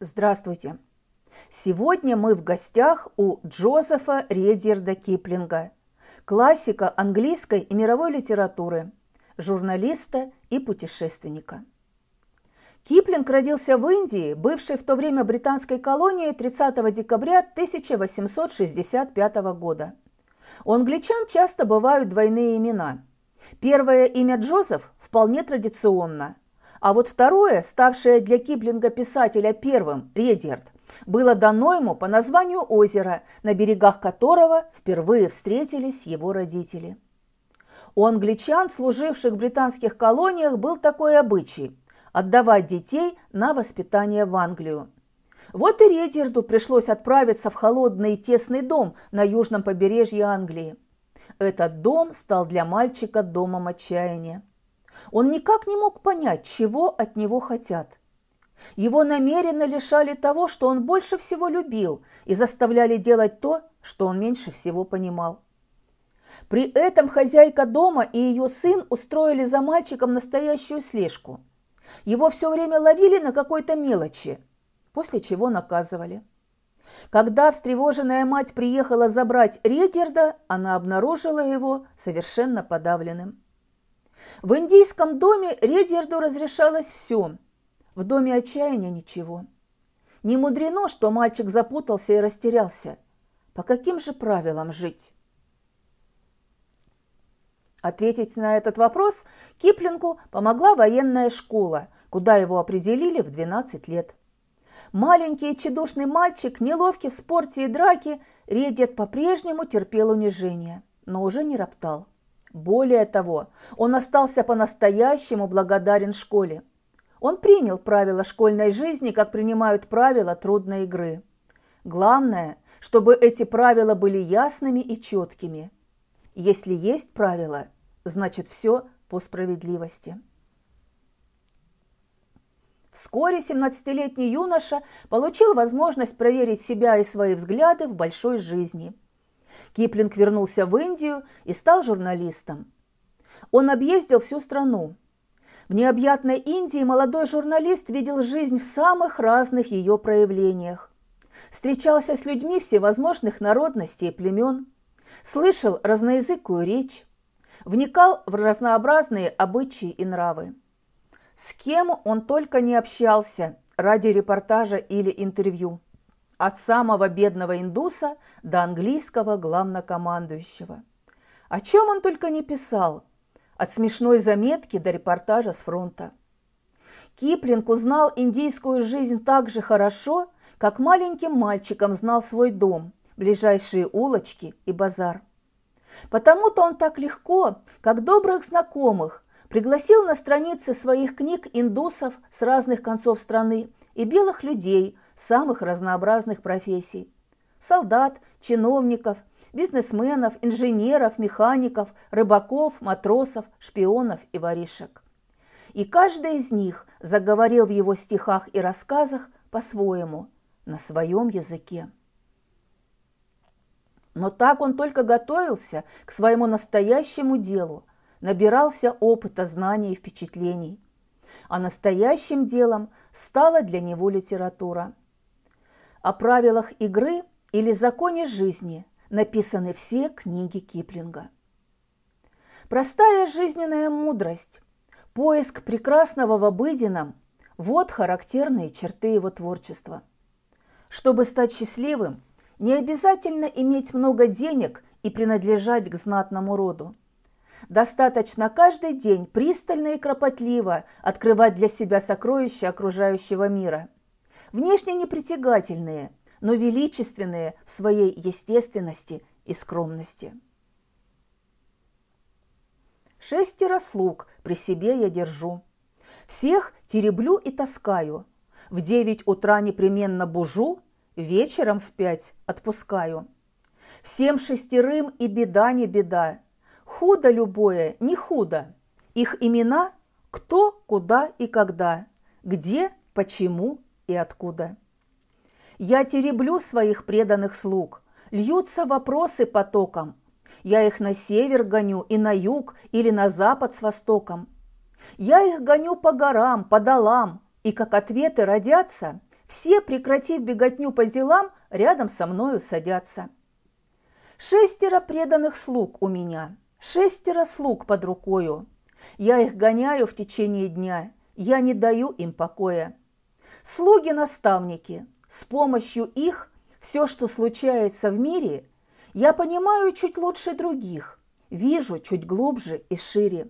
Здравствуйте! Сегодня мы в гостях у Джозефа Редьерда Киплинга, классика английской и мировой литературы, журналиста и путешественника. Киплинг родился в Индии, бывшей в то время британской колонии 30 декабря 1865 года. У англичан часто бывают двойные имена. Первое имя Джозеф вполне традиционно – а вот второе, ставшее для Киплинга писателя первым, Редьярд, было дано ему по названию озера, на берегах которого впервые встретились его родители. У англичан, служивших в британских колониях, был такой обычай – отдавать детей на воспитание в Англию. Вот и Редьярду пришлось отправиться в холодный и тесный дом на южном побережье Англии. Этот дом стал для мальчика домом отчаяния. Он никак не мог понять, чего от него хотят. Его намеренно лишали того, что он больше всего любил, и заставляли делать то, что он меньше всего понимал. При этом хозяйка дома и ее сын устроили за мальчиком настоящую слежку. Его все время ловили на какой-то мелочи, после чего наказывали. Когда встревоженная мать приехала забрать Редерда, она обнаружила его совершенно подавленным. В индийском доме Редерду разрешалось все. В доме отчаяния ничего. Не мудрено, что мальчик запутался и растерялся. По каким же правилам жить? Ответить на этот вопрос Киплингу помогла военная школа, куда его определили в 12 лет. Маленький и тщедушный мальчик, неловкий в спорте и драке, Редет по-прежнему терпел унижение, но уже не роптал. Более того, он остался по-настоящему благодарен школе. Он принял правила школьной жизни, как принимают правила трудной игры. Главное, чтобы эти правила были ясными и четкими. Если есть правила, значит все по справедливости. Вскоре 17-летний юноша получил возможность проверить себя и свои взгляды в большой жизни – Киплинг вернулся в Индию и стал журналистом. Он объездил всю страну. В необъятной Индии молодой журналист видел жизнь в самых разных ее проявлениях. Встречался с людьми всевозможных народностей и племен, слышал разноязыкую речь, вникал в разнообразные обычаи и нравы. С кем он только не общался ради репортажа или интервью – от самого бедного индуса до английского главнокомандующего. О чем он только не писал, от смешной заметки до репортажа с фронта. Киплинг узнал индийскую жизнь так же хорошо, как маленьким мальчиком знал свой дом, ближайшие улочки и базар. Потому-то он так легко, как добрых знакомых, пригласил на страницы своих книг индусов с разных концов страны и белых людей – самых разнообразных профессий. Солдат, чиновников, бизнесменов, инженеров, механиков, рыбаков, матросов, шпионов и воришек. И каждый из них заговорил в его стихах и рассказах по-своему, на своем языке. Но так он только готовился к своему настоящему делу, набирался опыта, знаний и впечатлений. А настоящим делом стала для него литература – о правилах игры или законе жизни написаны все книги Киплинга. Простая жизненная мудрость, поиск прекрасного в обыденном – вот характерные черты его творчества. Чтобы стать счастливым, не обязательно иметь много денег и принадлежать к знатному роду. Достаточно каждый день пристально и кропотливо открывать для себя сокровища окружающего мира – внешне непритягательные, но величественные в своей естественности и скромности. Шестеро слуг при себе я держу. Всех тереблю и таскаю. В девять утра непременно бужу, вечером в пять отпускаю. Всем шестерым и беда не беда. Худо любое, не худо. Их имена – кто, куда и когда, где, почему и откуда. Я тереблю своих преданных слуг, льются вопросы потоком. Я их на север гоню и на юг или на запад с востоком. Я их гоню по горам, по долам, и как ответы родятся, все, прекратив беготню по делам, рядом со мною садятся. Шестеро преданных слуг у меня, шестеро слуг под рукою. Я их гоняю в течение дня, я не даю им покоя. Слуги-наставники, с помощью их все, что случается в мире, я понимаю чуть лучше других, вижу чуть глубже и шире.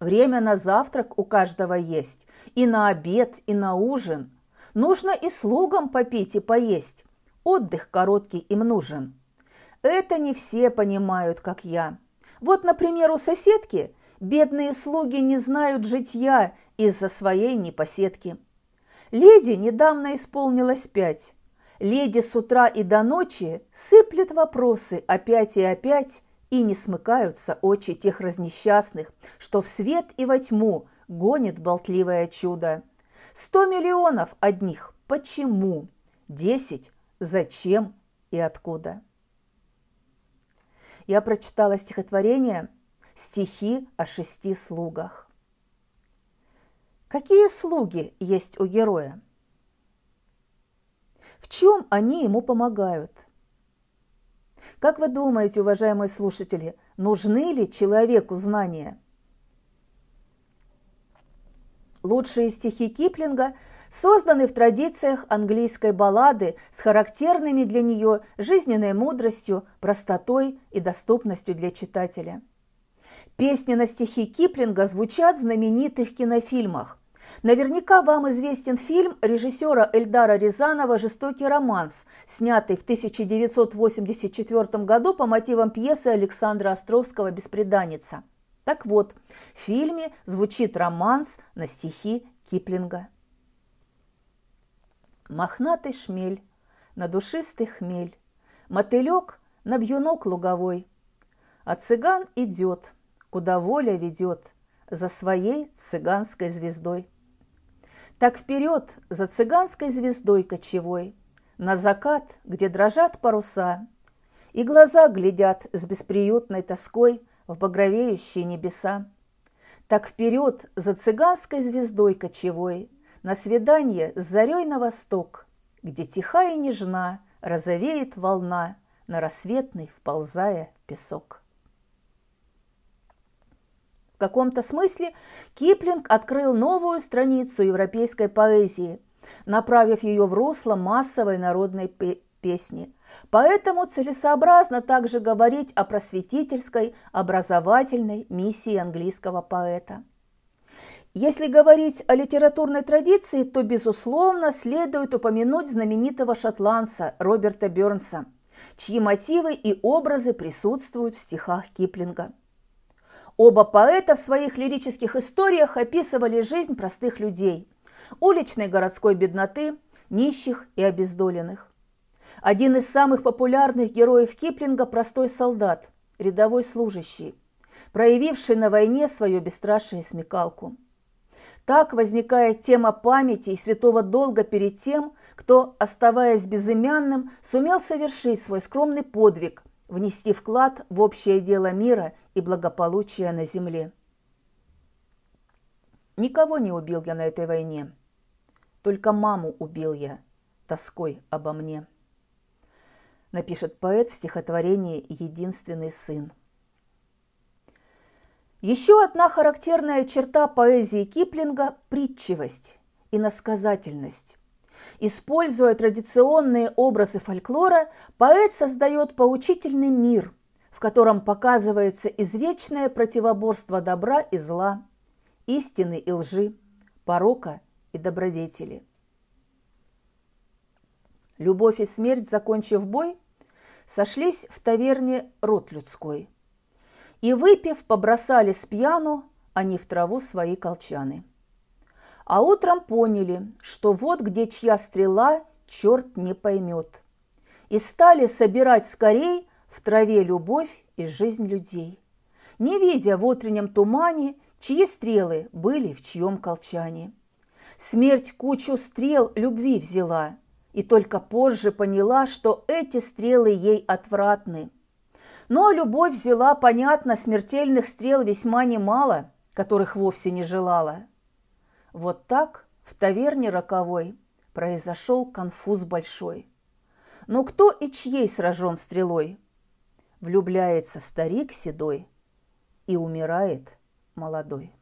Время на завтрак у каждого есть, и на обед, и на ужин. Нужно и слугам попить и поесть. Отдых короткий им нужен. Это не все понимают, как я. Вот, например, у соседки бедные слуги не знают житья из-за своей непоседки. Леди недавно исполнилось пять. Леди с утра и до ночи сыплет вопросы опять и опять, и не смыкаются очи тех разнесчастных, что в свет и во тьму гонит болтливое чудо. Сто миллионов одних почему? Десять зачем и откуда? Я прочитала стихотворение «Стихи о шести слугах». Какие слуги есть у героя? В чем они ему помогают – как вы думаете, уважаемые слушатели, нужны ли человеку знания? Лучшие стихи Киплинга созданы в традициях английской баллады с характерными для нее жизненной мудростью, простотой и доступностью для читателя. Песни на стихи Киплинга звучат в знаменитых кинофильмах Наверняка вам известен фильм режиссера Эльдара Рязанова «Жестокий романс», снятый в 1984 году по мотивам пьесы Александра Островского «Беспреданница». Так вот, в фильме звучит романс на стихи Киплинга. Мохнатый шмель, на душистый хмель, Мотылек на вьюнок луговой, А цыган идет, куда воля ведет, За своей цыганской звездой. Так вперед за цыганской звездой кочевой, На закат, где дрожат паруса, И глаза глядят с бесприютной тоской В багровеющие небеса. Так вперед за цыганской звездой кочевой, На свидание с зарей на восток, Где тиха и нежна розовеет волна На рассветный вползая песок каком-то смысле Киплинг открыл новую страницу европейской поэзии, направив ее в русло массовой народной песни. Поэтому целесообразно также говорить о просветительской, образовательной миссии английского поэта. Если говорить о литературной традиции, то, безусловно, следует упомянуть знаменитого шотландца Роберта Бернса, чьи мотивы и образы присутствуют в стихах Киплинга – Оба поэта в своих лирических историях описывали жизнь простых людей, уличной городской бедноты, нищих и обездоленных. Один из самых популярных героев Киплинга – простой солдат, рядовой служащий, проявивший на войне свое бесстрашие и смекалку. Так возникает тема памяти и святого долга перед тем, кто, оставаясь безымянным, сумел совершить свой скромный подвиг, внести вклад в общее дело мира и благополучия на земле. Никого не убил я на этой войне, только маму убил я тоской обо мне. Напишет поэт в стихотворении «Единственный сын». Еще одна характерная черта поэзии Киплинга – притчивость и насказательность. Используя традиционные образы фольклора, поэт создает поучительный мир – котором показывается извечное противоборство добра и зла, истины и лжи, порока и добродетели. Любовь и смерть, закончив бой, сошлись в таверне род людской. И, выпив, побросали с пьяну они в траву свои колчаны. А утром поняли, что вот где чья стрела, черт не поймет. И стали собирать скорей в траве любовь и жизнь людей, не видя в утреннем тумане, чьи стрелы были в чьем колчане. Смерть кучу стрел любви взяла, и только позже поняла, что эти стрелы ей отвратны. Но любовь взяла, понятно, смертельных стрел весьма немало, которых вовсе не желала. Вот так В таверне роковой произошел конфуз большой. Но кто и чьей сражен стрелой? Влюбляется старик седой и умирает молодой.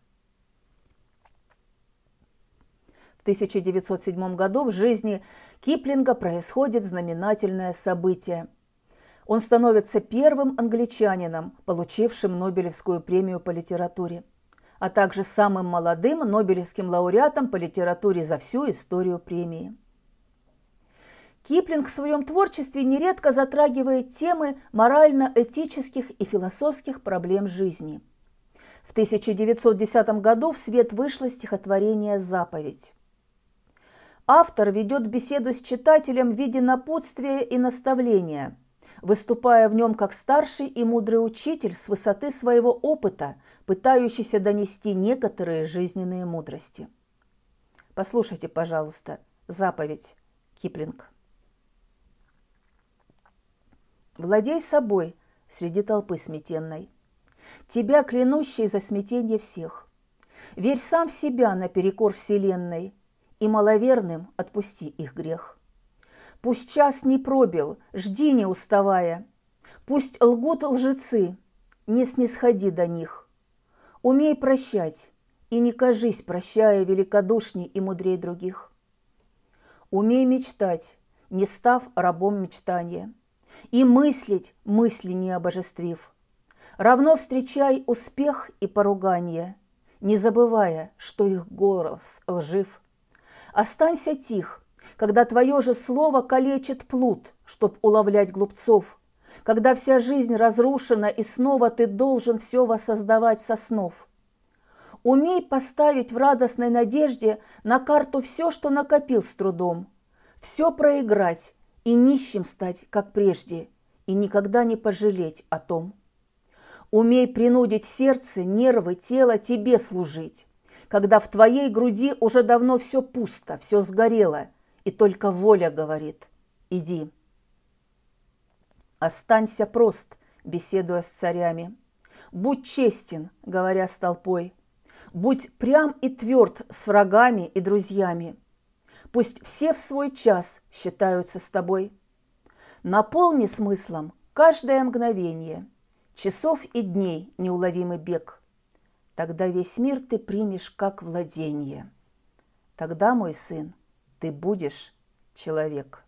В 1907 году в жизни Киплинга происходит знаменательное событие. Он становится первым англичанином, получившим Нобелевскую премию по литературе, а также самым молодым Нобелевским лауреатом по литературе за всю историю премии. Киплинг в своем творчестве нередко затрагивает темы морально-этических и философских проблем жизни. В 1910 году в свет вышло стихотворение «Заповедь». Автор ведет беседу с читателем в виде напутствия и наставления, выступая в нем как старший и мудрый учитель с высоты своего опыта, пытающийся донести некоторые жизненные мудрости. Послушайте, пожалуйста, заповедь Киплинг. Владей собой среди толпы сметенной, тебя, клянущей за смятение всех. Верь сам в себя наперекор вселенной – и маловерным отпусти их грех. Пусть час не пробил, жди не уставая. Пусть лгут лжецы, не снисходи до них. Умей прощать, и не кажись, прощая великодушней и мудрей других. Умей мечтать, не став рабом мечтания, и мыслить, мысли не обожествив. Равно встречай успех и поругание, не забывая, что их голос лжив. Останься тих, когда твое же слово калечит плут, чтоб уловлять глупцов, когда вся жизнь разрушена, и снова ты должен все воссоздавать со снов. Умей поставить в радостной надежде на карту все, что накопил с трудом, все проиграть и нищим стать, как прежде, и никогда не пожалеть о том. Умей принудить сердце, нервы, тело тебе служить, когда в твоей груди уже давно все пусто, все сгорело, и только воля говорит «иди». Останься прост, беседуя с царями. Будь честен, говоря с толпой. Будь прям и тверд с врагами и друзьями. Пусть все в свой час считаются с тобой. Наполни смыслом каждое мгновение, часов и дней неуловимый бег – Тогда весь мир ты примешь как владение. Тогда, мой сын, ты будешь человек.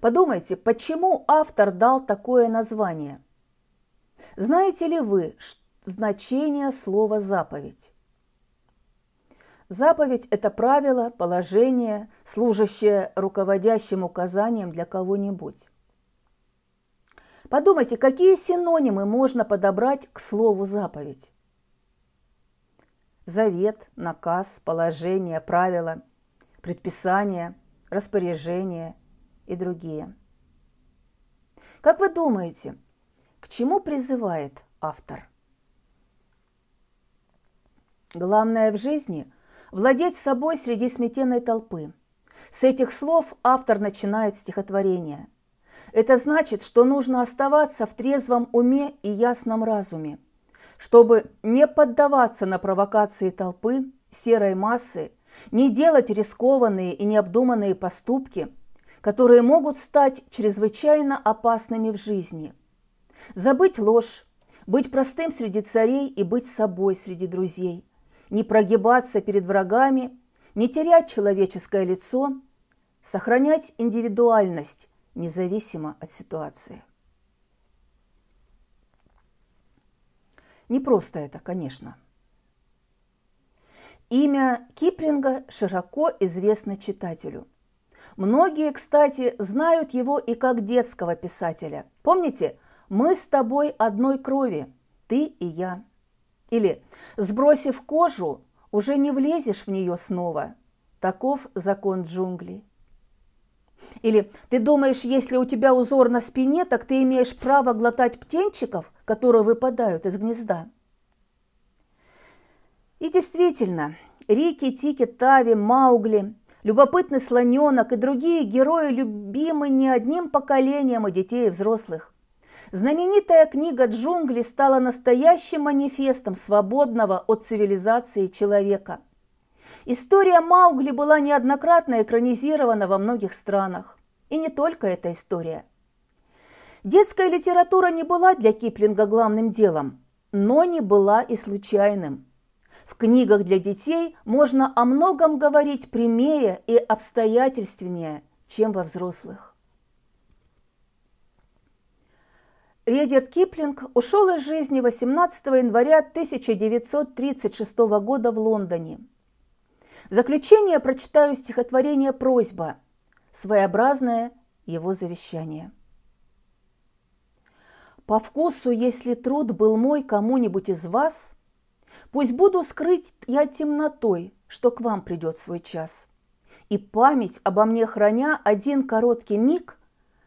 Подумайте, почему автор дал такое название? Знаете ли вы значение слова «заповедь»? Заповедь – это правило, положение, служащее руководящим указанием для кого-нибудь. Подумайте, какие синонимы можно подобрать к слову заповедь? Завет, наказ, положение, правила, предписание, распоряжение и другие. Как вы думаете, к чему призывает автор? Главное в жизни – владеть собой среди сметенной толпы. С этих слов автор начинает стихотворение. Это значит, что нужно оставаться в трезвом уме и ясном разуме, чтобы не поддаваться на провокации толпы, серой массы, не делать рискованные и необдуманные поступки, которые могут стать чрезвычайно опасными в жизни. Забыть ложь, быть простым среди царей и быть собой среди друзей, не прогибаться перед врагами, не терять человеческое лицо, сохранять индивидуальность, независимо от ситуации. Не просто это, конечно. Имя Киплинга широко известно читателю. Многие, кстати, знают его и как детского писателя. Помните, мы с тобой одной крови, ты и я. Или, сбросив кожу, уже не влезешь в нее снова. Таков закон джунглей. Или ты думаешь, если у тебя узор на спине, так ты имеешь право глотать птенчиков, которые выпадают из гнезда. И действительно, Рики, Тики, Тави, Маугли, любопытный слоненок и другие герои любимы не одним поколением и детей и взрослых. Знаменитая книга «Джунгли» стала настоящим манифестом свободного от цивилизации человека. История Маугли была неоднократно экранизирована во многих странах. И не только эта история. Детская литература не была для Киплинга главным делом, но не была и случайным. В книгах для детей можно о многом говорить прямее и обстоятельственнее, чем во взрослых. Редерт Киплинг ушел из жизни 18 января 1936 года в Лондоне. В заключение прочитаю стихотворение «Просьба», своеобразное его завещание. По вкусу, если труд был мой кому-нибудь из вас, Пусть буду скрыть я темнотой, что к вам придет свой час. И память обо мне храня один короткий миг,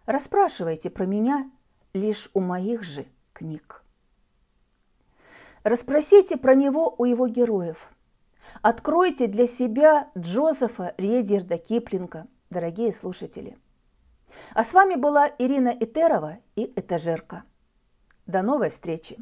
Расспрашивайте про меня лишь у моих же книг. Расспросите про него у его героев. Откройте для себя Джозефа Редерда Киплинга, дорогие слушатели. А с вами была Ирина Итерова и Этажерка. До новой встречи!